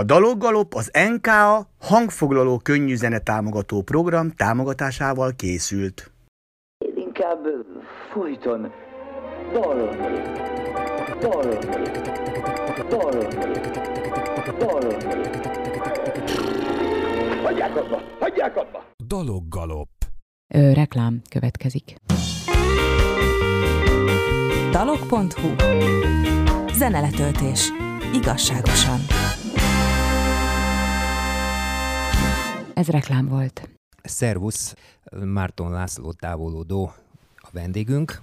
A Daloggalop az NKA hangfoglaló könnyű zene támogató program támogatásával készült. Én inkább folyton dalolni, dalolni, dalolni, dalolni. Hagyják abba, hagyják abba! Daloggalop. Ö, reklám következik. Dalog.hu Zeneletöltés. Igazságosan. Ez reklám volt. Szervusz, Márton László távolodó a vendégünk.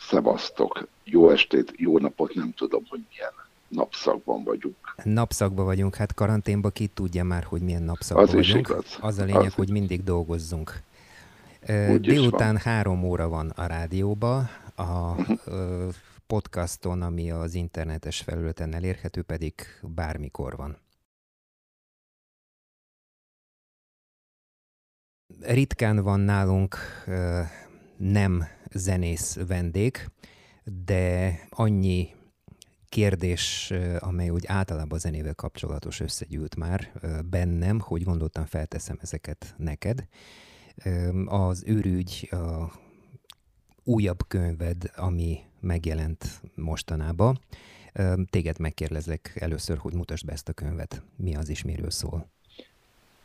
Szevasztok, jó estét, jó napot, nem tudom, hogy milyen napszakban vagyunk. Napszakban vagyunk, hát karanténba ki tudja már, hogy milyen napszakban Az is vagyunk. igaz. Az a lényeg, Az hogy is. mindig dolgozzunk. Úgy is Délután három óra van a rádióba, a podcaston, ami az internetes felületen elérhető, pedig bármikor van. Ritkán van nálunk nem zenész vendég, de annyi kérdés, amely úgy általában a zenével kapcsolatos összegyűlt már bennem, hogy gondoltam felteszem ezeket neked. Az őrügy a újabb könyved, ami megjelent mostanában. Téged megkérdezlek először, hogy mutasd be ezt a könyvet. Mi az is, miről szól?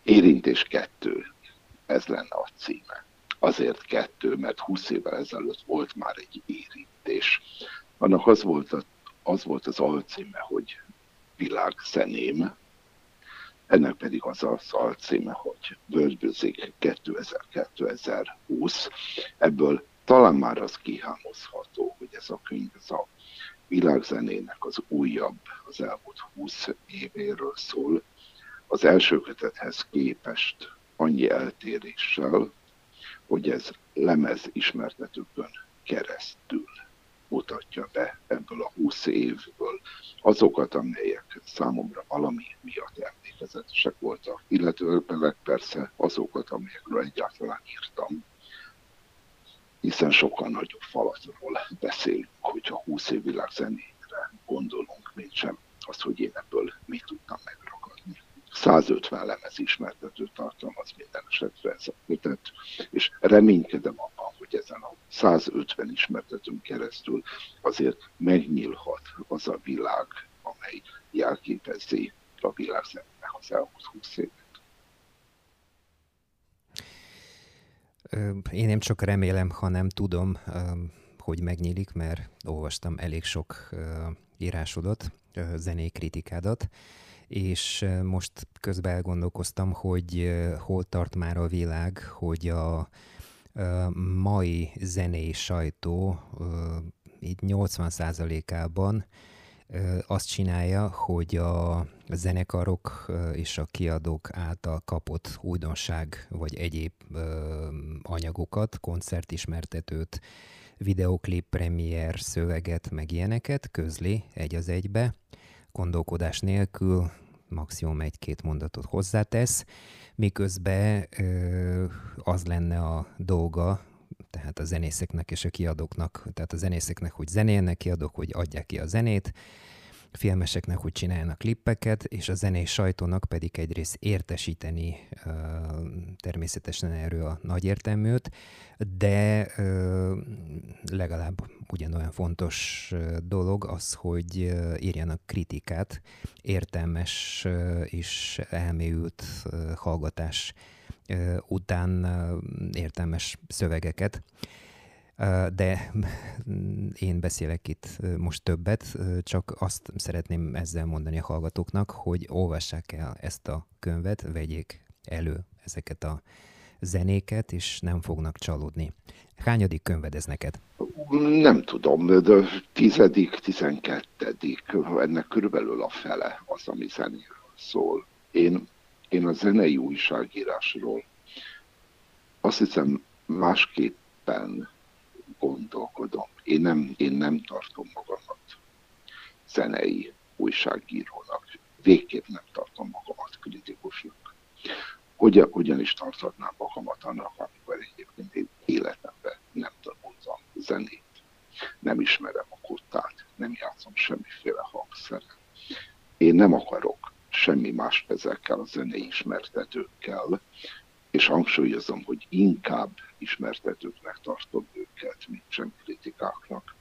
Érintés kettő, ez lenne a címe. Azért kettő, mert 20 évvel ezelőtt volt már egy érintés. Annak az volt, a, az, volt az alcíme, hogy világszeném, ennek pedig az az alcíme, hogy Music 2000-2020. Ebből talán már az kihámozható, hogy ez a könyv, ez a világzenének az újabb, az elmúlt 20 évéről szól. Az első kötethez képest annyi eltéréssel, hogy ez lemez ismertetőkön keresztül mutatja be ebből a 20 évből azokat, amelyek számomra valami miatt emlékezetesek voltak, illetőleg persze azokat, amelyekről egyáltalán írtam, hiszen sokkal nagyobb falatról beszélünk, hogyha 20 év világzenére gondolunk, mint sem azt, hogy én ebből mit tudtam megragadni. 150 lemez ismertető tartalmaz minden esetre ez a kötet, és reménykedem abban, hogy ezen a 150 ismertetőn keresztül azért megnyílhat az a világ, amely jelképezi a világzenének az elmúlt 20 évet. Én nem csak remélem, hanem tudom, hogy megnyílik, mert olvastam elég sok írásodat, zenékritikádat, és most közben elgondolkoztam, hogy hol tart már a világ, hogy a mai zenei sajtó így 80%-ában ö, azt csinálja, hogy a zenekarok és a kiadók által kapott újdonság vagy egyéb anyagokat, koncertismertetőt, videoklip, premier, szöveget, meg ilyeneket közli egy az egybe, gondolkodás nélkül, maximum egy-két mondatot hozzátesz, miközben az lenne a dolga, tehát a zenészeknek és a kiadóknak, tehát a zenészeknek, hogy zenélnek, kiadók, hogy adják ki a zenét, filmeseknek, hogy csináljanak klippeket, és a zenés sajtónak pedig egyrészt értesíteni természetesen erről a nagy értelműt, de legalább ugyanolyan fontos dolog az, hogy írjanak kritikát, értelmes és elmélyült hallgatás után értelmes szövegeket. De én beszélek itt most többet, csak azt szeretném ezzel mondani a hallgatóknak, hogy olvassák el ezt a könyvet, vegyék elő ezeket a zenéket, és nem fognak csalódni. Hányadik könyved ez neked? Nem tudom, de tizedik, tizenkettedik, ennek körülbelül a fele az, ami zenéről szól. Én, én a zenei újságírásról azt hiszem másképpen gondolkodom. Én nem, én nem tartom magamat zenei újságírónak. Végképp nem tartom magamat kritikusnak. Ugyan, ugyanis tarthatnám magamat annak, amikor egyébként én életemben nem tanultam zenét. Nem ismerem a kottát, nem játszom semmiféle hangszeren. Én nem akarok semmi más ezekkel a zenei ismertetőkkel, és hangsúlyozom, hogy inkább ismertetőknek tartom őket, mint sem kritikáknak.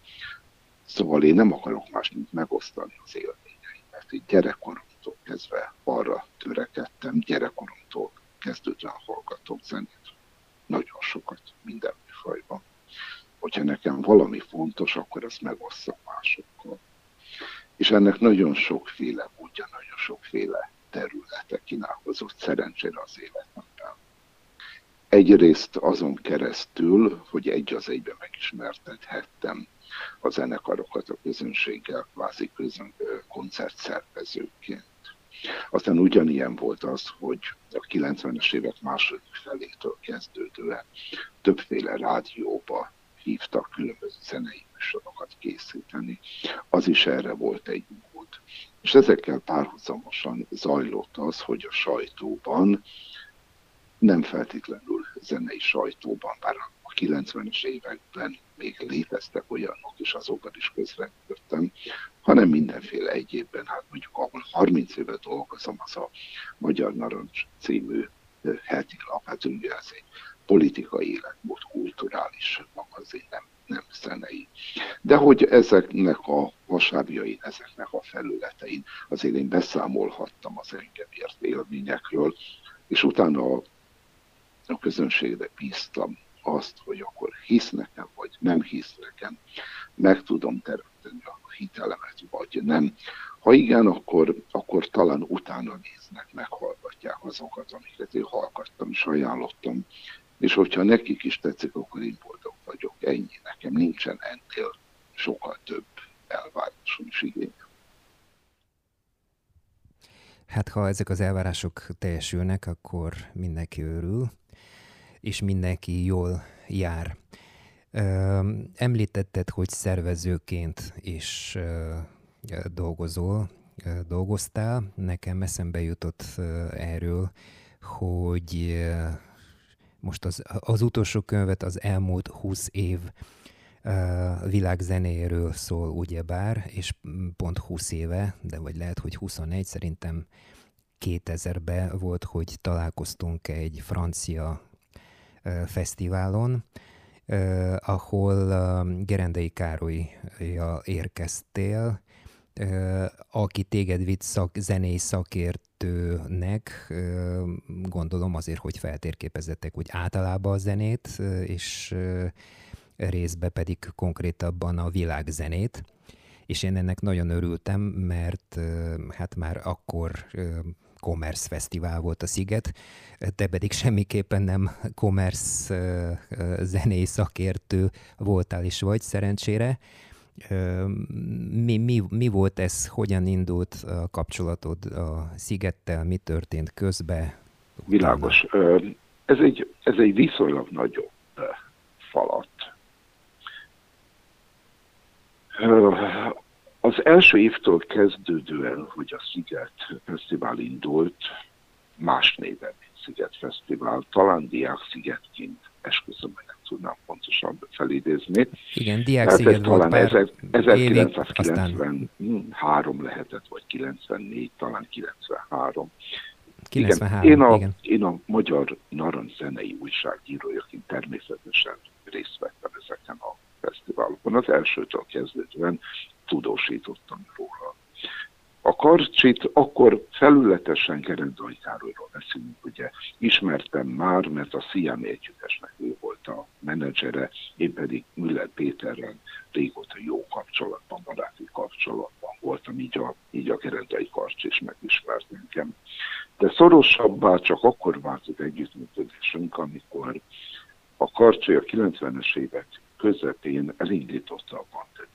Szóval én nem akarok más, mint megosztani az élményeimet. Így gyerekkoromtól kezdve arra törekedtem, gyerekkoromtól kezdődően hallgatom zenét. Nagyon sokat, minden műfajban. Hogyha nekem valami fontos, akkor ezt megosztom másokkal. És ennek nagyon sokféle módja, nagyon sokféle területe kínálkozott szerencsére az életemben. Egyrészt azon keresztül, hogy egy az egyben megismertethettem a zenekarokat a közönséggel, kvázi közön, koncertszervezőként. Aztán ugyanilyen volt az, hogy a 90-es évek második felétől kezdődően többféle rádióba hívtak különböző zenei műsorokat készíteni. Az is erre volt egy mód. És ezekkel párhuzamosan zajlott az, hogy a sajtóban, nem feltétlenül zenei sajtóban, bár a 90-es években még léteztek olyanok, és azokban is közvetítottam, hanem mindenféle egyébben, hát mondjuk ahol 30 éve dolgozom, az a Magyar Narancs című heti lap, hát ugye ez egy politikai életmód, kulturális magazin, nem, nem zenei. De hogy ezeknek a vasárjain, ezeknek a felületein azért én beszámolhattam az engem ért élményekről, és utána a, a közönségre bíztam azt, hogy akkor hisz nekem, vagy nem hisz nekem, meg tudom teremteni a hitelemet, vagy nem. Ha igen, akkor, akkor talán utána néznek, meghallgatják azokat, amiket én hallgattam és ajánlottam, és hogyha nekik is tetszik, akkor én boldog vagyok. Ennyi, nekem nincsen ennél sokkal több elvárásom és igényem. Hát ha ezek az elvárások teljesülnek, akkor mindenki örül, és mindenki jól jár. Említetted, hogy szervezőként is dolgozol, dolgoztál. Nekem eszembe jutott erről, hogy most az, az utolsó könyvet az elmúlt 20 év világzenéről szól ugyebár, és pont 20 éve, de vagy lehet, hogy 21, szerintem 2000-ben volt, hogy találkoztunk egy francia fesztiválon, ahol Gerendei Károlyjal érkeztél, aki téged vitt szak, zenei szakértőnek, gondolom azért, hogy feltérképezettek úgy általában a zenét, és részbe pedig konkrétabban a világzenét. És én ennek nagyon örültem, mert hát már akkor Commerce Fesztivál volt a Sziget, te pedig semmiképpen nem Commerce zenei szakértő voltál is vagy szerencsére, mi, mi, mi volt ez, hogyan indult a kapcsolatod a szigettel, mi történt közbe? Világos. Ez egy, ez egy viszonylag nagyobb falat. Az első évtől kezdődően, hogy a Sziget Fesztivál indult, más néven, Sziget Fesztivál, talán Diák Szigetként esküszöm, hogy tudnám pontosan felidézni. Igen, Diák Sziget volt talán pár 1993 évig. lehetett, vagy 94, talán 93. 93, igen. Én a, igen. én a Magyar Narancs zenei újságírójaként természetesen részt vettem ezeken a fesztiválokon. Az elsőtől kezdődően tudósítottam róla. A karcsit akkor felületesen Gerendai Károlyról beszélünk, ugye ismertem már, mert a Sziám együttesnek menedzsere, én pedig Müller Péterrel régóta jó kapcsolatban, baráti kapcsolatban voltam, így a, így a Gerendai Karcs is megismert engem. De szorosabbá csak akkor vált az együttműködésünk, amikor a Karcsi a 90-es évek közepén elindította a Bantet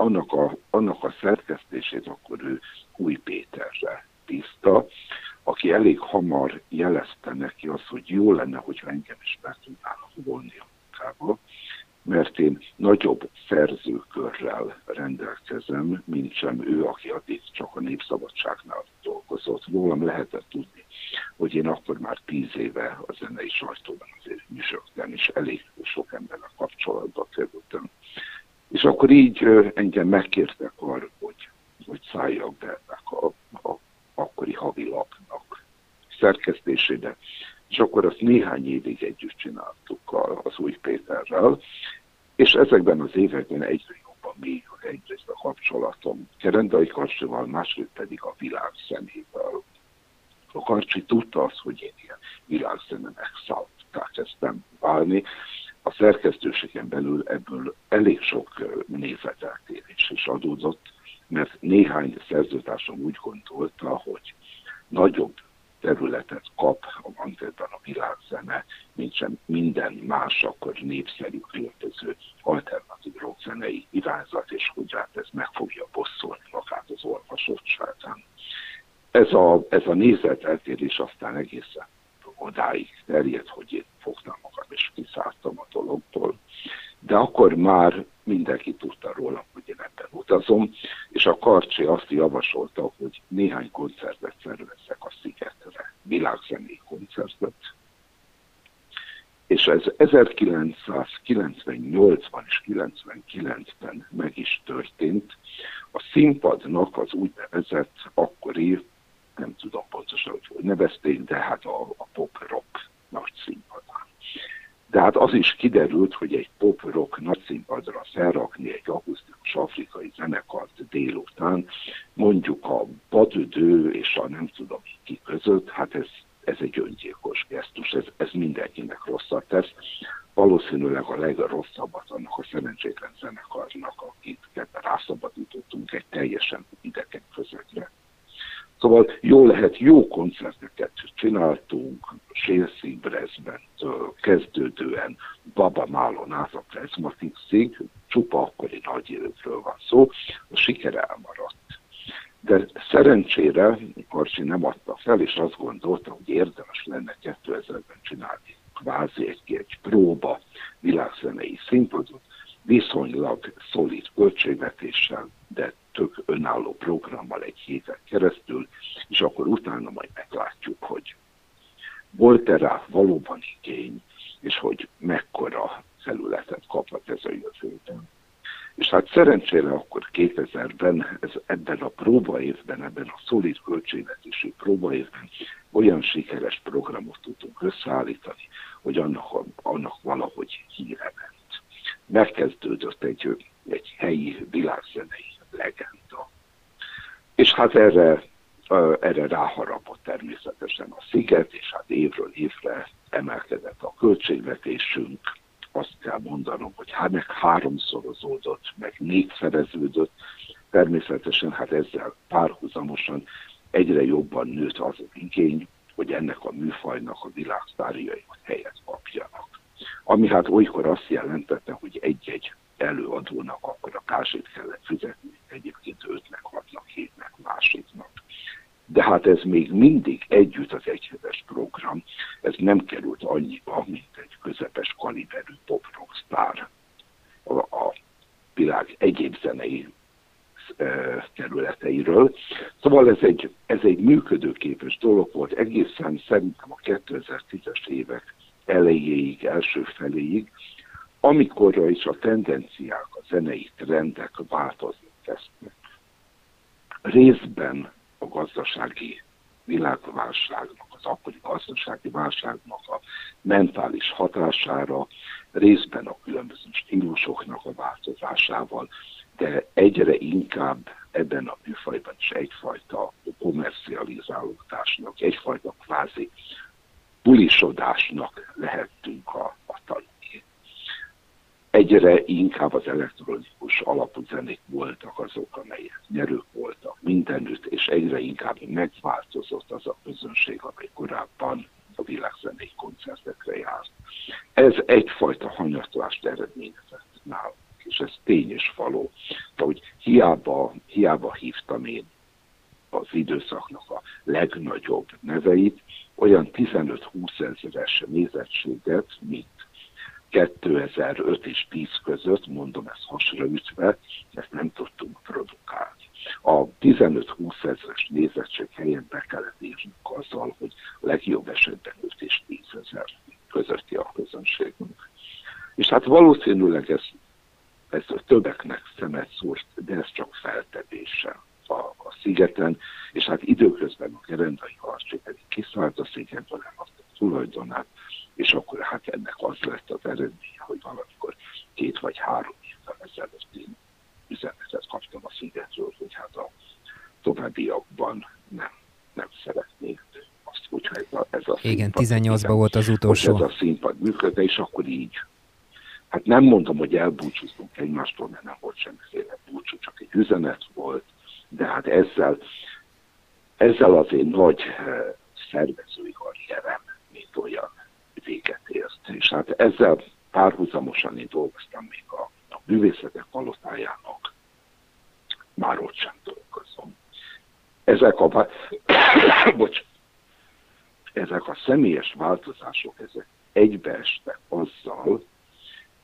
annak a, annak a szerkesztését akkor ő Új Péterre bízta, aki elég hamar jelezte neki azt, hogy jó lenne, hogyha engem is be tudnának volni a munkába, mert én nagyobb szerzőkörrel rendelkezem, mint sem ő, aki addig csak a Népszabadságnál dolgozott. Rólam lehetett tudni, hogy én akkor már tíz éve a zenei sajtóban azért műsorokban is elég sok emberrel kapcsolatba kerültem. És akkor így engem megkértek arra, hogy, hogy szálljak be ennek a, a szerkesztésére, és akkor azt néhány évig együtt csináltuk az Új Péterrel, és ezekben az években egyre jobban mélyül egyrészt a kapcsolatom Kerendai Karcsival, másrészt pedig a világ szemével. A Karcsi tudta azt, hogy én ilyen világszeme megszálltá kezdtem válni, a szerkesztőségen belül ebből elég sok nézeteltérés is adódott, mert néhány szerzőtársam úgy gondolta, hogy nagyobb területet kap a Mandelben a világzene, mint sem minden más akkor népszerű létező alternatív rockzenei irányzat, és hogy hát ez meg fogja bosszolni magát az olvasottságán. Ez a, ez a nézeteltérés aztán egészen odáig terjedt, hogy én fogtam magam és kiszálltam a dologból. De akkor már mindenki tudta róla, hogy én ebben utazom, és a Karcsi azt javasolta, hogy néhány koncertet szervezzek a Szigetre, világzenély koncertet. És ez 1998-ban és 99-ben meg is történt. A színpadnak az úgynevezett akkori nem tudom pontosan, hogy hogy nevezték, de hát a, a pop-rock nagy színpadán. De hát az is kiderült, hogy egy pop-rock nagy színpadra felrakni egy akusztikus afrikai zenekart délután, mondjuk a badödő és a nem tudom ki között, hát ez, ez egy öngyilkos gesztus, ez, ez mindenkinek rosszat tesz. Valószínűleg a legrosszabbat annak a szerencsétlen zenekarnak, akiket rászabadítottunk egy teljesen idegen közöttre. Szóval jó lehet, jó koncerteket csináltunk Sélszíbrezben kezdődően Baba Málon át a Prismatixig, csupa akkori nagy évről van szó, a siker elmaradt. De szerencsére Karcsi nem adta fel, és azt gondolta, hogy érdemes lenne 2000-ben csinálni kvázi egy, egy próba világzenei színpadot, viszonylag szolid költségvetéssel, de tök önálló programmal egy héten keresztül, és akkor utána majd meglátjuk, hogy volt-e rá valóban igény, és hogy mekkora felületet kaphat ez a jövőben. És hát szerencsére akkor 2000-ben, ez, ebben a próbaévben, ebben a szolid költségvetési próbaévben olyan sikeres programot tudtunk összeállítani, hogy annak, annak valahogy híre ment. Megkezdődött egy, egy helyi világzenei legenda. És hát erre, erre ráharapott természetesen a sziget, és hát évről évre emelkedett a költségvetésünk, azt kell mondanom, hogy hát meg háromszorozódott, meg négyszereződött, természetesen hát ezzel párhuzamosan egyre jobban nőtt az igény, hogy ennek a műfajnak a világsztárjai helyet kapjanak. Ami hát olykor azt jelentette, hogy egy-egy előadónak akkor a kásét kellett fizetni, egyébként ötnek, hatnak, hétnek, másiknak. De hát ez még mindig együtt az egyhetes program, ez nem került annyiba, mint egy közepes kaliberű pop sztár a, a világ egyéb zenei területeiről. Szóval ez egy, ez egy működőképes dolog volt, egészen szerintem a 2010-es évek elejéig, első feléig, amikorra is a tendenciák, a zenei trendek változni kezdtek. Részben a gazdasági világválságnak, az akkori gazdasági válságnak a mentális hatására, részben a különböző stílusoknak a változásával, de egyre inkább ebben a műfajban is egyfajta komercializálódásnak, egyfajta kvázi bulisodásnak lehettünk a, a tanulni egyre inkább az elektronikus alapú zenék voltak azok, amelyek nyerők voltak mindenütt, és egyre inkább megváltozott az a közönség, amely korábban a világzenei koncertekre járt. Ez egyfajta hanyatlást eredményezett nálunk, és ez tény és való. Hogy hiába, hiába hívtam én az időszaknak a legnagyobb neveit, olyan 15-20 ezeres nézettséget, mint 2005 és 10 között, mondom ezt hasraütve, ezt nem tudtunk produkálni. A 15-20 ezeres nézettség helyén be kellett írnunk azzal, hogy legjobb esetben 5 és 10 ezer közötti a közönségünk. És hát valószínűleg ez, ez többeknek szemet szúrt, de ez csak feltevése a, a szigeten, és hát időközben a gerendai harcsi pedig kiszállt a szigetből, eladta a tulajdonát, és akkor hát ennek az lett az eredménye, hogy valamikor két vagy három évvel ezelőtt én üzenetet kaptam a szigetről, hogy hát a továbbiakban nem, nem szeretnék azt, hogyha ez a, ez a Igen, 18-ban volt az utolsó. Ez a színpad működne, és akkor így. Hát nem mondom, hogy elbúcsúztunk egymástól, mert nem volt semmiféle búcsú, csak egy üzenet volt, de hát ezzel, ezzel az én nagy eh, szervezői karrierem, mint olyan véget ért. És hát ezzel párhuzamosan én dolgoztam még a, a művészetek palotájának, már ott sem dolgozom. Ezek a, bocs, ezek a személyes változások, ezek egybeestek azzal,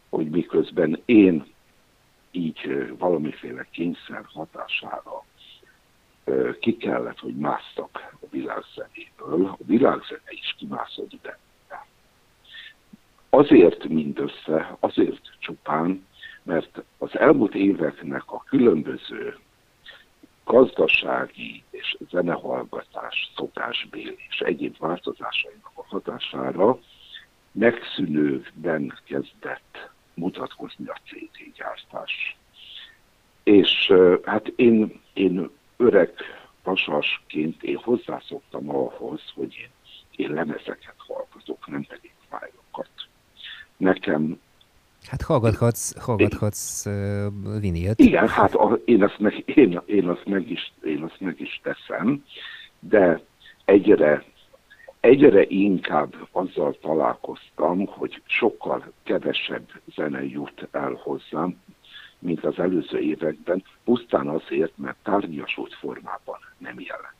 hogy miközben én így valamiféle kényszer hatására ki kellett, hogy másztak a világzenéből, a világzene is kimászott be. Azért mindössze, azért csupán, mert az elmúlt éveknek a különböző gazdasági és zenehallgatás, szokásbél és egyéb változásainak a hatására megszűnőben kezdett mutatkozni a CD gyártás. És hát én, én öreg pasasként én hozzászoktam ahhoz, hogy én, én lemezeket hallgatok, nem pedig fájlokat. Nekem Hát hallgathatsz, hallgathatsz uh, vinilt. Igen, hát a, én, azt meg, én, én, azt meg is, én azt meg is teszem, de egyre, egyre inkább azzal találkoztam, hogy sokkal kevesebb zene jut el hozzám, mint az előző években, pusztán azért, mert tárgyasult formában nem jelenik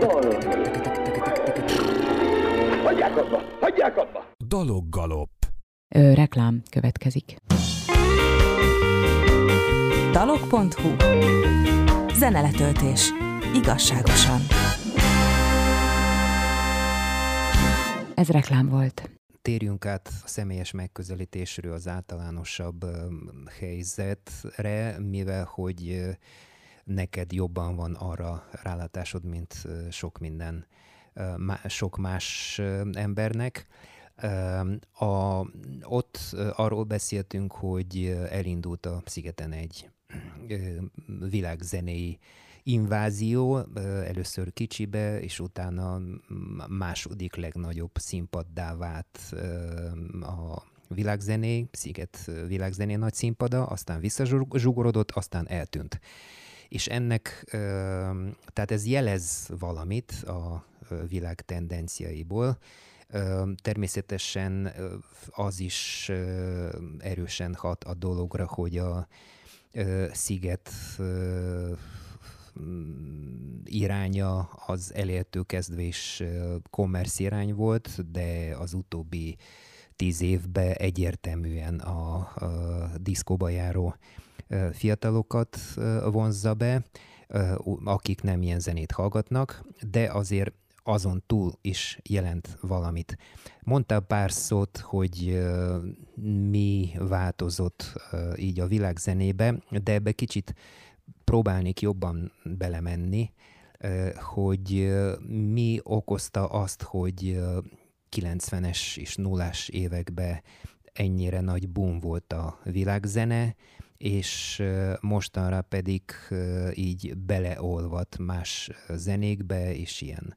dalolni. Hagyják abba, hagyják abba! Daloggalop. Ö, reklám következik. Dalog.hu Zeneletöltés. Igazságosan. Ez reklám volt. Térjünk át a személyes megközelítésről az általánosabb helyzetre, mivel hogy neked jobban van arra rálátásod, mint sok minden, sok más embernek. A, ott arról beszéltünk, hogy elindult a szigeten egy világzenei invázió, először kicsibe, és utána második legnagyobb színpaddá vált a világzené, Sziget világzené nagy színpada, aztán visszazsugorodott, aztán eltűnt. És ennek, tehát ez jelez valamit a világ tendenciaiból, Ö, Természetesen az is erősen hat a dologra, hogy a sziget iránya az elértő kezdve is kommersz irány volt, de az utóbbi tíz évben egyértelműen a, a diszkóba járó fiatalokat vonzza be, akik nem ilyen zenét hallgatnak, de azért azon túl is jelent valamit. Mondtál pár szót, hogy mi változott így a világzenébe, de ebbe kicsit próbálnék jobban belemenni, hogy mi okozta azt, hogy ö, 90-es és 0-as években ennyire nagy boom volt a világzene, és mostanra pedig így beleolvat más zenékbe, és ilyen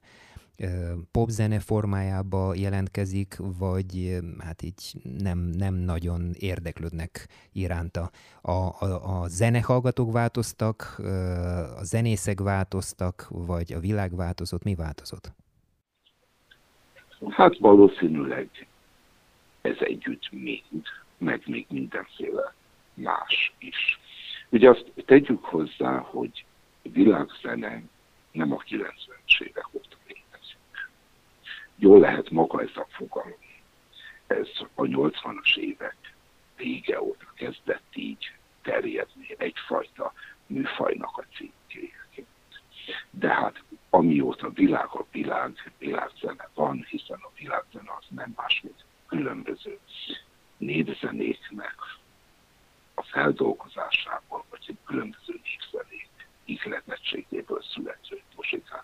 popzene formájába jelentkezik, vagy hát így nem, nem nagyon érdeklődnek iránta. A, a, a zenehallgatók változtak, a zenészek változtak, vagy a világ változott, mi változott? Hát valószínűleg ez együtt mind, meg még mindenféle más is. Ugye azt tegyük hozzá, hogy világzene nem a 90-es évek óta létezik. Jól lehet maga ez a fogalom. Ez a 80-as évek vége óta kezdett így terjedni egyfajta műfajnak a cikkéjeként. De hát amióta világ a világ, világzene van, hiszen a világzene az nem más, mint különböző népzenéknek a feldolgozásából, vagy egy különböző népzenék ihletettségéből születő muzsikák.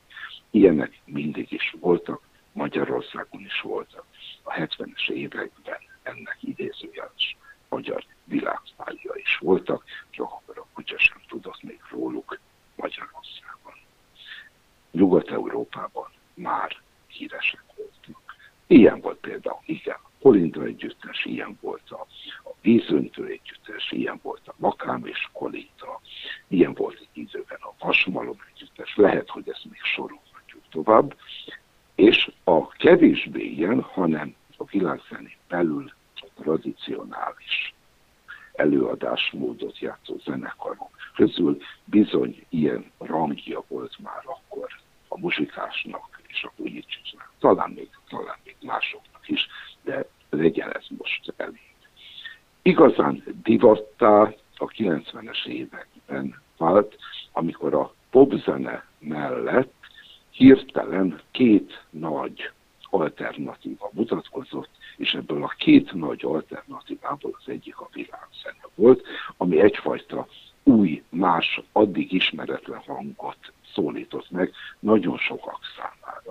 Ilyenek mindig is voltak, Magyarországon is voltak. A 70-es években ennek idézőjeles magyar világpálya is voltak, csak a kutya sem tudott még róluk Magyarországon. Nyugat-Európában már híresek voltak. Ilyen volt például, igen, Kolinda együttes, ilyen volt a vízöntő együttes, ilyen volt a Makám és Kolinda, ilyen volt egy időben a Vasmalom együttes, lehet, hogy ezt még sorolhatjuk tovább, és a kevésbé ilyen, hanem a világzenén belül tradicionális előadásmódot játszó zenekarok közül bizony ilyen rangja volt már akkor a muzsikásnak és a Vujicsicsnak. Talán még, talán még másoknak is, de legyen ez most elég. Igazán divattá a 90-es években vált, amikor a popzene mellett hirtelen két nagy alternatíva mutatkozott, és ebből a két nagy alternatívából az egyik a világzene volt, ami egyfajta új, más, addig ismeretlen hangot szólított meg nagyon sokak számára.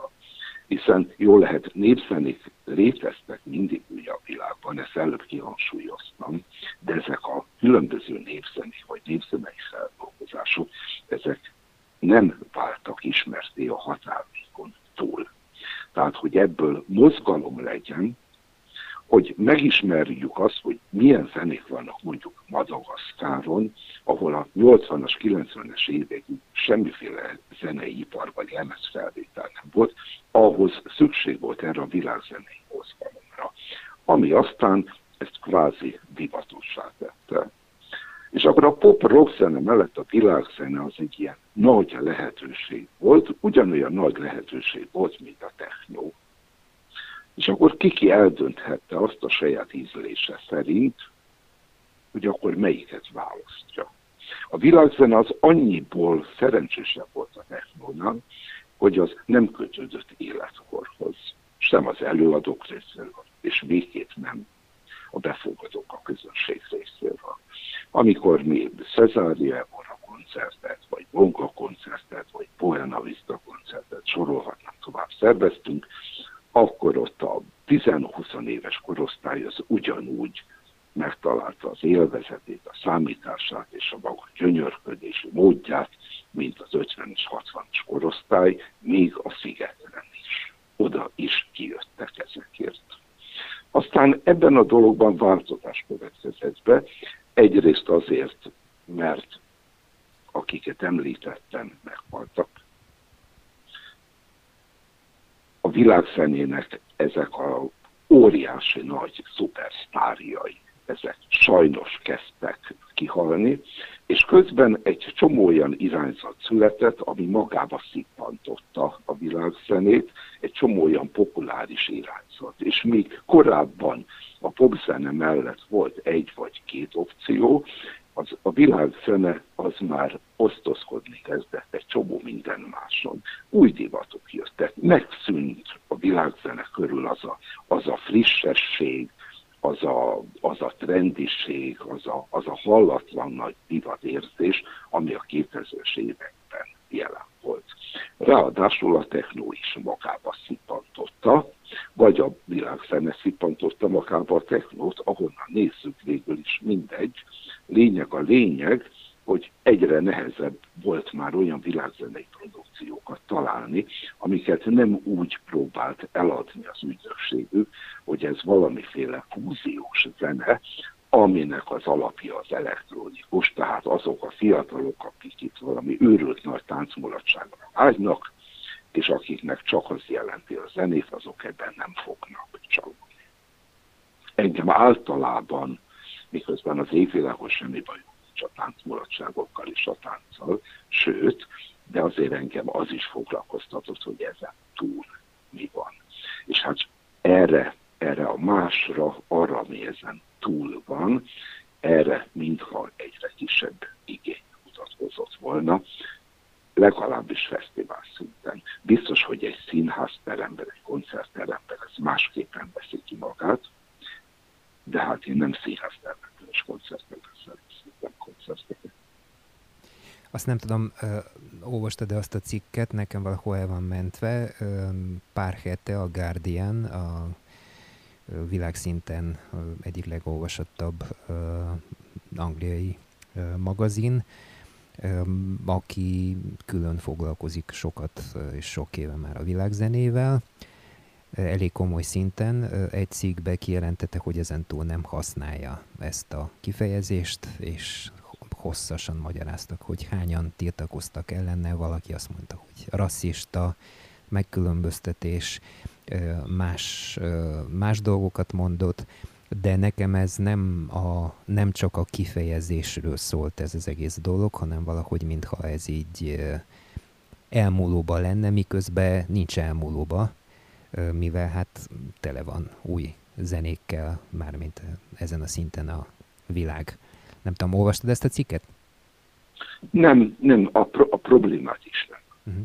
Hiszen jól lehet, népzenék léteztek mindig ugye a világban, ezt előbb kihangsúlyoztam, de ezek a különböző népzenék vagy népzenei feldolgozások, ezek nem váltak ismerté a határvékon túl. Tehát, hogy ebből mozgalom legyen, hogy megismerjük azt, hogy milyen zenék vannak mondjuk Madagaszkáron, ahol a 80-as, 90-es évekig semmiféle zenei ipar vagy lemezfelvétel nem volt, ahhoz szükség volt erre a világzenei mozgalomra, ami aztán ezt kvázi divatossá tette. És akkor a pop rock zene mellett a világzene az egy ilyen nagy lehetőség volt, ugyanolyan nagy lehetőség volt, mint a technó. És akkor kiki eldönthette azt a saját ízlése szerint, hogy akkor melyiket választja. A világzene az annyiból szerencsésebb volt a technónál, hogy az nem kötődött életkorhoz, sem az előadók részéről, és végét nem a befogadók a közönség részéről. Amikor mi Cezária Evora koncertet, vagy Bonga koncertet, vagy Poena Vista koncertet sorolhatnám tovább szerveztünk, akkor ott a 10-20 éves korosztály az ugyanúgy megtalálta az élvezetét, a számítását és a maga gyönyörködési módját, mint az 50 és 60-as korosztály, még a szigetren is. Oda is kijöttek ezekért. Aztán ebben a dologban változás következett be, egyrészt azért, mert akiket említettem, meghaltak. A világszenének ezek a óriási nagy szupersztárjai ezek sajnos kezdtek kihalni, és közben egy csomó olyan irányzat született, ami magába szippantotta a világzenét, egy csomó olyan populáris irányzat. És még korábban a popzene mellett volt egy vagy két opció, az, a világzene az már osztozkodni kezdett egy csomó minden máson. Új divatok jöttek, megszűnt a világzene körül az a, az a frissesség, az a, az a trendiség, az a, az a hallatlan nagy divatérzés, ami a 2000-es években jelen volt. Ráadásul a technó is magába szippantotta, vagy a világszene szippantotta magába a technót, ahonnan nézzük végül is mindegy. Lényeg a lényeg, hogy egyre nehezebb volt már olyan világzenei produkciókat találni, amiket nem úgy próbált eladni az ügynökségük, hogy ez valamiféle fúziós zene, aminek az alapja az elektronikus, tehát azok a fiatalok, akik itt valami őrült nagy táncmulatságra ágynak, és akiknek csak az jelenti a zenét, azok ebben nem fognak csalódni. Engem általában, miközben az égvilágos semmi baj a táncmulatságokkal és a tánccal, sőt, de azért engem az is foglalkoztatott, hogy ezen túl mi van. És hát erre, erre a másra, arra, ami ezen túl van, erre mintha egyre kisebb igény mutatkozott volna, legalábbis fesztivál szinten. Biztos, hogy egy színházteremben, egy koncertteremben ez másképpen veszi ki magát, de hát én nem színházteremben és koncertteremben szerveztem koncerteket. Azt nem tudom, olvastad-e azt a cikket, nekem valahol el van mentve, pár hete a Guardian, a világszinten egyik legolvasottabb angliai magazin, aki külön foglalkozik sokat és sok éve már a világzenével, elég komoly szinten. Egy cikkbe kijelentette, hogy ezentúl nem használja ezt a kifejezést, és hosszasan magyaráztak, hogy hányan tiltakoztak ellene, valaki azt mondta, hogy rasszista, megkülönböztetés, más, más dolgokat mondott, de nekem ez nem, a, nem csak a kifejezésről szólt ez az egész dolog, hanem valahogy mintha ez így elmúlóba lenne, miközben nincs elmúlóba, mivel hát tele van új zenékkel, mármint ezen a szinten a világ. Nem tudom, olvastad ezt a cikket? Nem, nem, a, pro, a problémát ismerem. Uh-huh.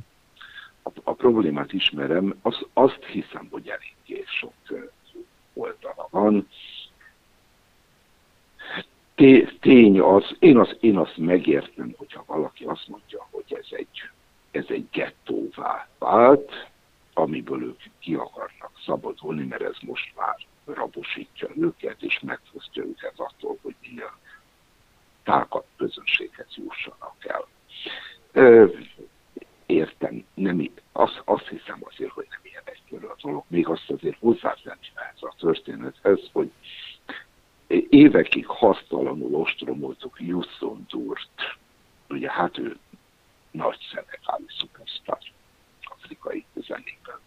A, a problémát ismerem, az, azt hiszem, hogy eléggé sok oldala van. Tény az, én, az, én azt megértem, hogyha valaki azt mondja, hogy ez egy, ez egy gettóvá vált, amiből ők ki akarnak szabadulni, mert ez most már rabosítja őket, és megfosztja őket attól, hogy minél tágabb közönséghez jussanak el. Ö, értem, nem, azt, azt hiszem azért, hogy nem ilyen egyszerű a dolog. Még azt azért hozzátenni ehhez a történethez, hogy évekig hasztalanul ostromoltuk Jusson Durt, ugye hát ő nagy szenegáli szupersztár afrikai zenében,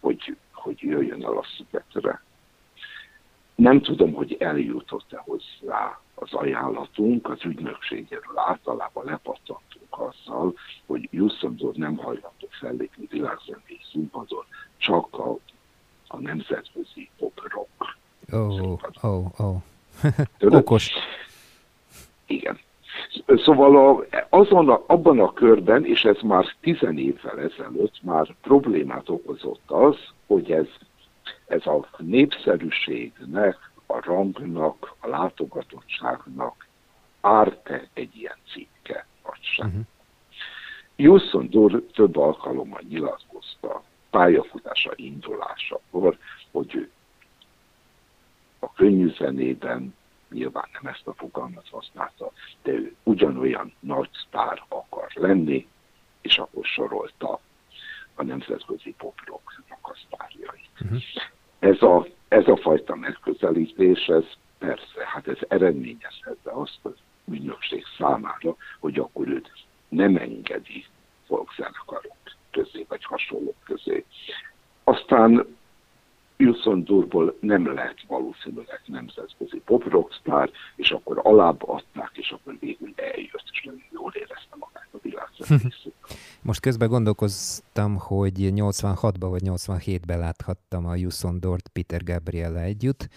hogy, hogy jöjjön el a szigetre. Nem tudom, hogy eljutott-e hozzá az ajánlatunk az ügynökségéről általában lepattantunk azzal, hogy Jusszondor nem hajlandó fellépni világzenei színpadon, csak a, a nemzetközi pop-rock. Ó, oh, oh. Oh. Okos. Igen. Szóval a, azon a, abban a körben, és ez már tizen évvel ezelőtt már problémát okozott az, hogy ez, ez a népszerűségnek, a rangnak, a látogatottságnak árt-e egy ilyen cikke, vagy sem. Uh-huh. Jusson Dur több alkalommal nyilatkozta pályafutása indulásakor, hogy ő könnyű zenében nyilván nem ezt a fogalmat használta, de ő ugyanolyan nagy sztár akar lenni, és akkor sorolta a nemzetközi poprocknak a sztárjait. Uh-huh. Ez, a, ez a fajta megközelítés, ez persze, hát ez eredményezhette azt az ügynökség számára, hogy akkor őt nem engedi folkzenekarok közé, vagy hasonlók közé. Aztán Wilson Durból nem lett valószínűleg nemzetközi pop rockstar, és akkor alább adták, és akkor végül eljött, és nagyon jól érezte magát a világzenészük. Most közben gondolkoztam, hogy 86-ban vagy 87-ben láthattam a Wilson Dort Peter Gabriel együtt.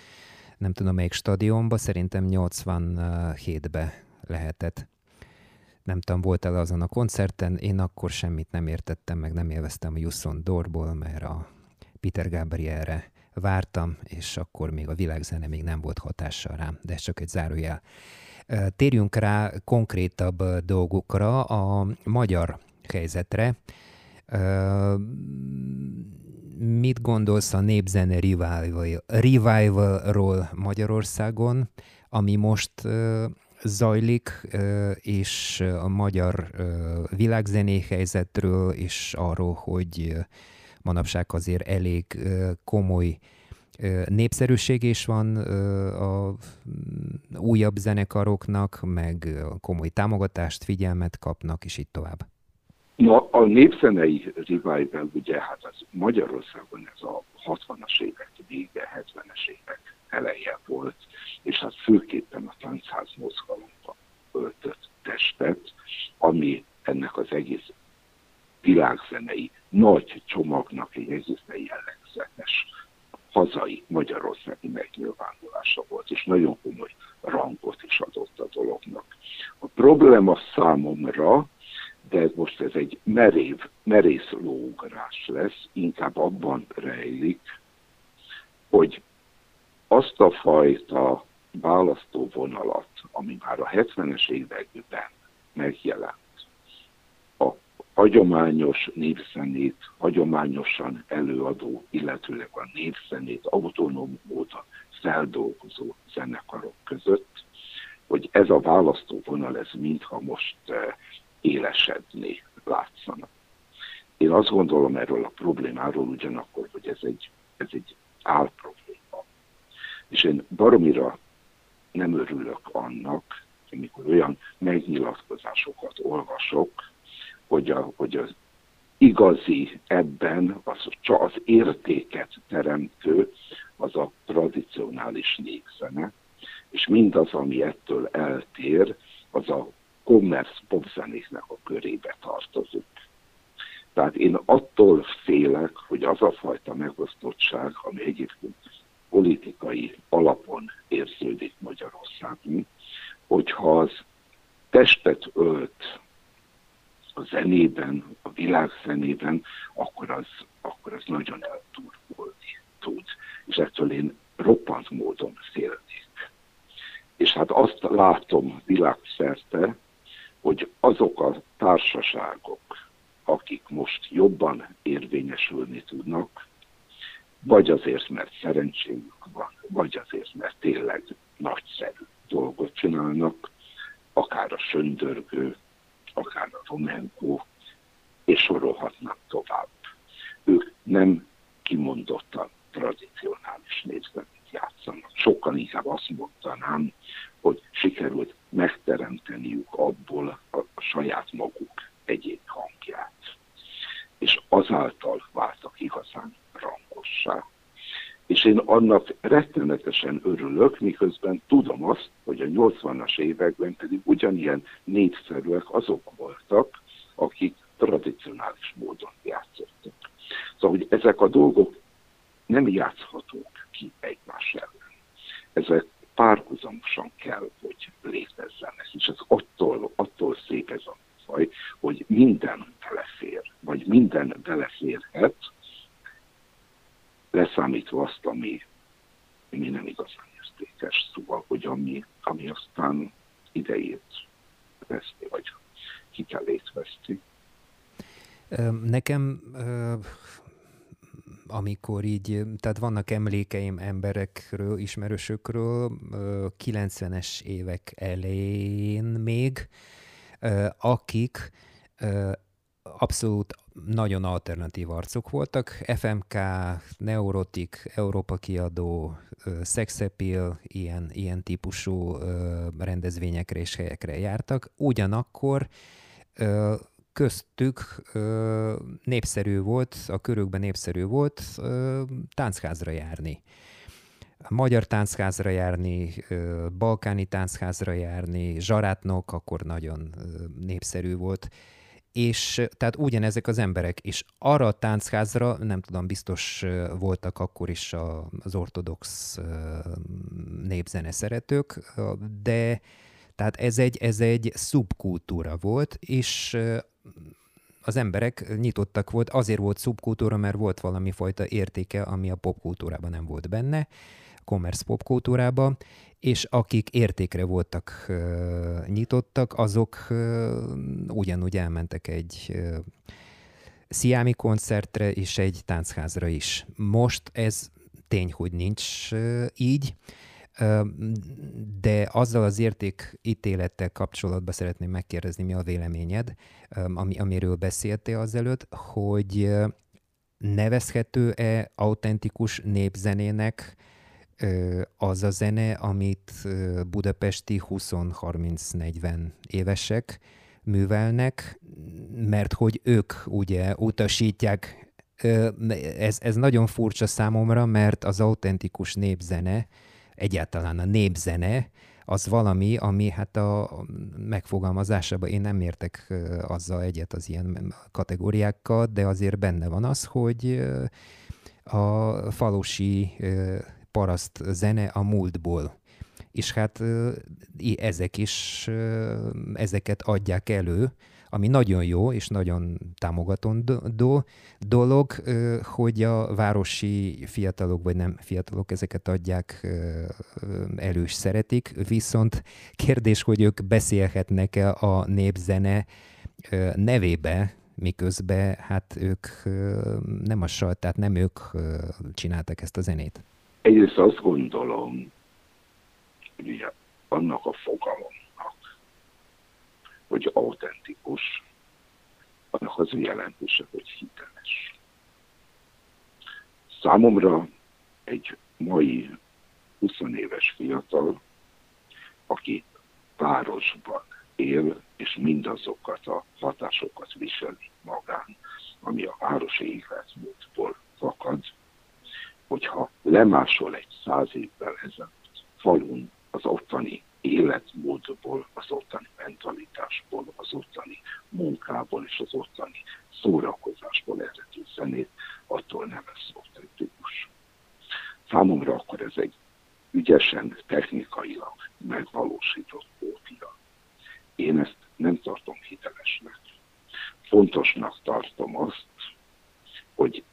Nem tudom melyik stadionban, szerintem 87-ben lehetett. Nem tudom, volt-e azon a koncerten, én akkor semmit nem értettem, meg nem élveztem a Jusson Dorból, mert a Peter Gabrielre vártam, és akkor még a világzene még nem volt hatással rám, de ez csak egy zárójel. Térjünk rá konkrétabb dolgokra, a magyar helyzetre. Mit gondolsz a népzene revival, revivalról Magyarországon, ami most zajlik, és a magyar világzené helyzetről, és arról, hogy manapság azért elég komoly népszerűség is van a mm, újabb zenekaroknak, meg komoly támogatást, figyelmet kapnak, és így tovább. Na, a népzenei revival, ugye, hát az Magyarországon ez a 60-as évek vége, 70-es évek eleje volt, és hát főképpen a táncház mozgalomba öltött testet, ami ennek az egész világzenei nagy csomagnak egy egészen jellegzetes hazai magyarországi megnyilvánulása volt, és nagyon komoly rangot is adott a dolognak. A probléma számomra, de most ez egy merév, merész lógrás lesz, inkább abban rejlik, hogy azt a fajta választóvonalat, ami már a 70-es években megjelent, hagyományos népzenét, hagyományosan előadó, illetőleg a népzenét autonóm módon feldolgozó zenekarok között, hogy ez a választóvonal, ez mintha most eh, élesedni látszana. Én azt gondolom erről a problémáról ugyanakkor, hogy ez egy, ez egy álprobléma. És én baromira nem örülök annak, amikor olyan megnyilatkozásokat olvasok, hogy, a, hogy az igazi ebben, az, az értéket teremtő, az a tradicionális népzene, és mindaz, ami ettől eltér, az a commerce popzenéknek a körébe tartozik. Tehát én attól félek, hogy az a fajta megosztottság, ami egyébként politikai alapon érződik Magyarországon, hogyha az testet ölt a zenében, a világzenében, akkor az, akkor az nagyon elturbolni tud. És ettől én roppant módon félnék. És hát azt látom világszerte, azok a társaságok, akik most jobban érvényesülni tudnak, vagy azért, mert szerencséjük van, vagy azért, mert tényleg nagyszerű dolgot csinálnak, akár a söndörgő, akár a Romenko, és sorolhatnak tovább. Ők nem kimondottan tradicionális népzenét játszanak. Sokkal inkább azt mondanám, hogy sikerült megteremteniük abból a, a saját maguk egyéb hangját. És azáltal váltak igazán rangossá. És És én annak rettenetesen örülök, miközben tudom azt, hogy a 80-as években pedig ugyanilyen népszerűek azok voltak, akik tradicionális módon játszottak. Szóval, hogy ezek a dolgok nem játszhatók ki egymás ellen. Ezek párhuzamosan kell, hogy létezzenek, és ez attól, attól szép ez a faj, hogy minden belefér, vagy minden beleférhet, leszámítva azt, ami, ami nem igazán értékes, szóval, hogy ami, ami aztán idejét veszni, vagy hitelét veszti. Nekem így, tehát vannak emlékeim emberekről, ismerősökről, 90-es évek elején még, akik abszolút nagyon alternatív arcok voltak. FMK, Neurotik, Európa kiadó, Appeal, ilyen, ilyen típusú rendezvényekre és helyekre jártak. Ugyanakkor köztük ö, népszerű volt, a körükben népszerű volt ö, táncházra járni. Magyar táncházra járni, ö, balkáni táncházra járni, zsarátnok akkor nagyon ö, népszerű volt. És tehát ugyanezek az emberek, és arra a táncházra, nem tudom, biztos voltak akkor is a, az ortodox népzene szeretők, de tehát ez egy, ez egy szubkultúra volt, és az emberek nyitottak volt, azért volt szubkultúra, mert volt valami fajta értéke, ami a popkultúrában nem volt benne, commerce popkultúrában, és akik értékre voltak uh, nyitottak, azok uh, ugyanúgy elmentek egy uh, sziámi koncertre és egy táncházra is. Most ez tény, hogy nincs így, de azzal az értékítélettel kapcsolatban szeretném megkérdezni, mi a véleményed, ami, amiről beszéltél azelőtt, hogy nevezhető-e autentikus népzenének az a zene, amit budapesti 20-30-40 évesek művelnek, mert hogy ők ugye utasítják, ez, ez nagyon furcsa számomra, mert az autentikus népzene, egyáltalán a népzene, az valami, ami hát a megfogalmazásában én nem értek azzal egyet az ilyen kategóriákkal, de azért benne van az, hogy a falusi paraszt zene a múltból. És hát ezek is, ezeket adják elő, ami nagyon jó és nagyon támogatandó dolog, hogy a városi fiatalok, vagy nem fiatalok ezeket adják elő és szeretik, viszont kérdés, hogy ők beszélhetnek-e a népzene nevébe, miközben hát ők nem a sal, tehát nem ők csináltak ezt a zenét. Egyrészt azt gondolom, hogy annak a fogalom, hogy autentikus, annak az jelentése, hogy hiteles. Számomra egy mai 20 éves fiatal, aki városban él, és mindazokat a hatásokat viseli magán, ami a városi életmódból fakad, hogyha lemásol egy száz évvel ezelőtt falun az ottani életmódból, az ottani mentalitásból, az ottani munkából és az ottani szórakozásból eredő zenét, attól nem lesz autentikus. Számomra akkor ez egy ügyesen, technikailag megvalósított kópia. Én ezt nem tartom hitelesnek. Fontosnak tartom azt, hogy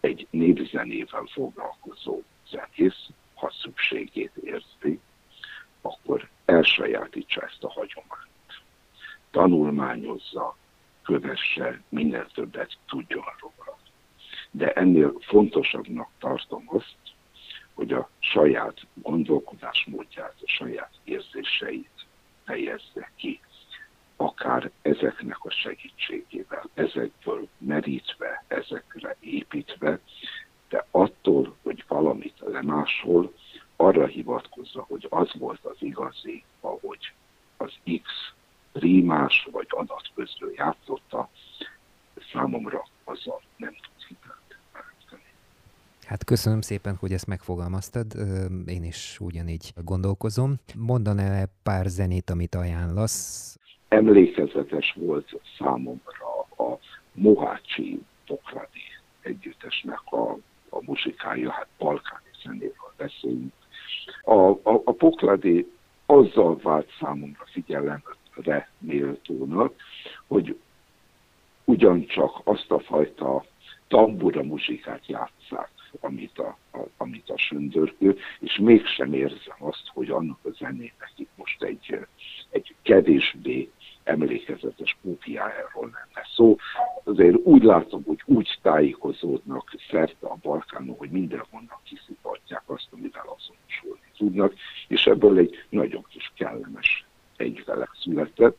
egy népzenével foglalkozó zenész, ha szükségét érzi, akkor elsajátítsa ezt a hagyományt. Tanulmányozza, kövesse, minél többet tudjon róla. De ennél fontosabbnak tartom azt, hogy a saját gondolkodásmódját, a saját érzéseit fejezze ki, akár ezeknek a segítségével, ezekből merítve, ezekre építve, de attól, hogy valamit lemásol, arra hivatkozza, hogy az volt az igazi, ahogy az X rímás vagy adatközlő játszotta, számomra azzal nem tud hitelt Hát köszönöm szépen, hogy ezt megfogalmaztad. Én is ugyanígy gondolkozom. Mondaná pár zenét, amit ajánlasz? Emlékezetes volt számomra a Mohácsi Pokladi együttesnek a, a muzsikája, hát balkáni zenéről beszélünk. A, a, a Pokladi azzal vált számomra figyelemre méltónak, hogy ugyancsak azt a fajta tambura muzsikát játszák, amit a, a, amit a sündörgő, és mégsem érzem azt, hogy annak a zenének itt most egy, egy kevésbé emlékezetes kópiájáról lenne szó. Azért úgy látom, hogy úgy tájékozódnak szerte a Balkánon, hogy mindenhonnan kiszipadják azt, amivel azonosulni tudnak, és ebből egy nagyon kis kellemes egyvelek született.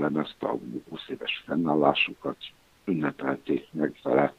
Pésodrom lemezt a 20 éves fennállásukat ünnepelték meg vele.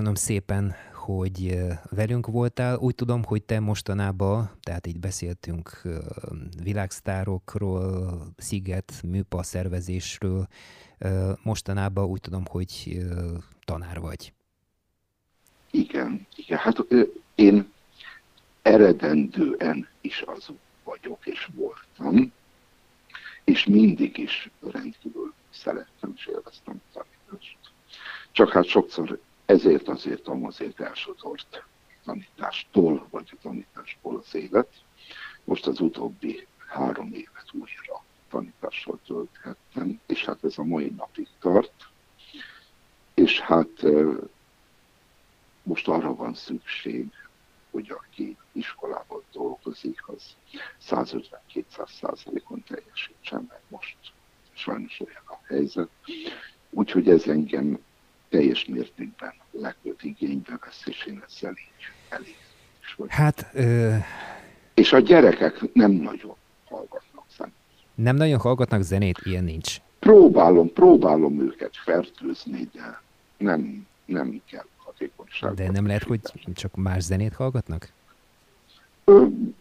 Köszönöm szépen, hogy velünk voltál. Úgy tudom, hogy te mostanában, tehát így beszéltünk világsztárokról, Sziget, műpa szervezésről, mostanában úgy tudom, hogy tanár vagy. Igen, igen. Hát én eredendően is az vagyok és voltam, és mindig is rendkívül szerettem és élveztem a tanítást. Csak hát sokszor ezért azért amazért elsodort tanítástól, vagy a tanításból az élet. most az utóbbi három évet újra tanítással tölthettem, és hát ez a mai napig tart. És hát most arra van szükség, hogy aki iskolában dolgozik, az 150-200 százalékon teljesítsen meg most. Sajnos olyan a helyzet. Úgyhogy ez engem teljes mértékben legtöbb igénybe vesz, és én ezzel így elég. Hát... Ö... És a gyerekek nem nagyon hallgatnak zenét. Nem nagyon hallgatnak zenét? Ilyen nincs. Próbálom, próbálom őket fertőzni, de nem, nem kell hatékonyság. De nem lehet, hogy csak más zenét hallgatnak?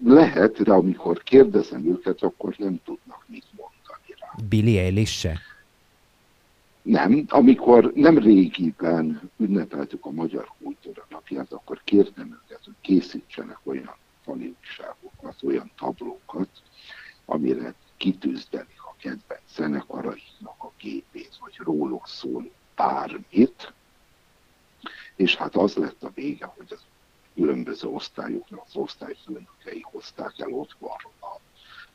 Lehet, de amikor kérdezem őket, akkor nem tudnak mit mondani rá. Billy Eilish se? Nem, amikor nem régiben ünnepeltük a Magyar Kultúra napját, akkor kértem őket, hogy készítsenek olyan tanulságokat, olyan tablókat, amire kitűzdelik a kedvenc zenekaraiknak a képét, vagy róluk szól bármit, és hát az lett a vége, hogy az különböző osztályoknak az osztályfőnökei hozták el otthonról a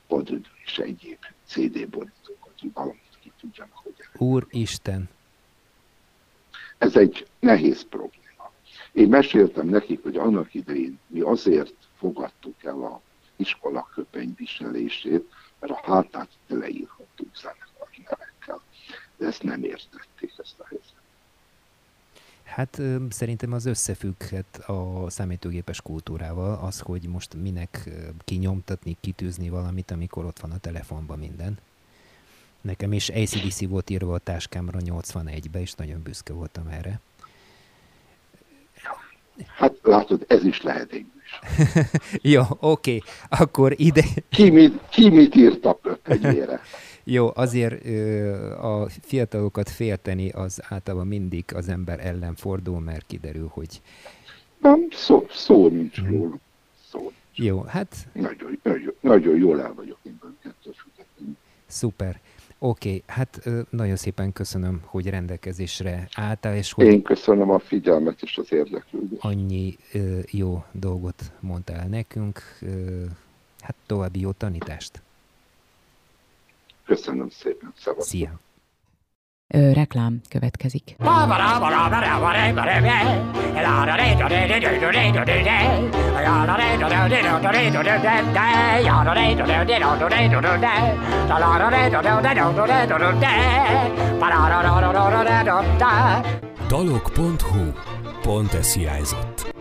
padödő és egyéb CD borítókat, valamit ki tudjanak, hogy Úristen! Ez egy nehéz probléma. Én meséltem nekik, hogy annak idején mi azért fogadtuk el a iskola köpenyviselését, mert a hátát leírhattuk zenekari nevekkel. De ezt nem értették, ezt a helyzetet. Hát szerintem az összefügghet a számítógépes kultúrával, az, hogy most minek kinyomtatni, kitűzni valamit, amikor ott van a telefonban minden. Nekem is ACDC volt írva a táskámra 81-be, és nagyon büszke voltam erre. Hát látod, ez is lehet egy Jó, oké, akkor ide... Ki mit, ki mit írt a köpenyére? Jó, azért ö, a fiatalokat félteni az általában mindig az ember ellen fordul, mert kiderül, hogy... Nem, szó, szó nincs hmm. róla. Szó nincs. Jó, hát... Nagyon, nagyon, nagyon jól el vagyok én Szuper. Oké, okay, hát nagyon szépen köszönöm, hogy rendelkezésre álltál, és hogy... Én köszönöm a figyelmet és az érdeklődést. Annyi jó dolgot mondtál nekünk, hát további jó tanítást. Köszönöm szépen. Szabad. Szia. Ö, reklám következik. Dalok.hu Pont ez hiányzott.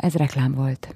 Ez reklám volt.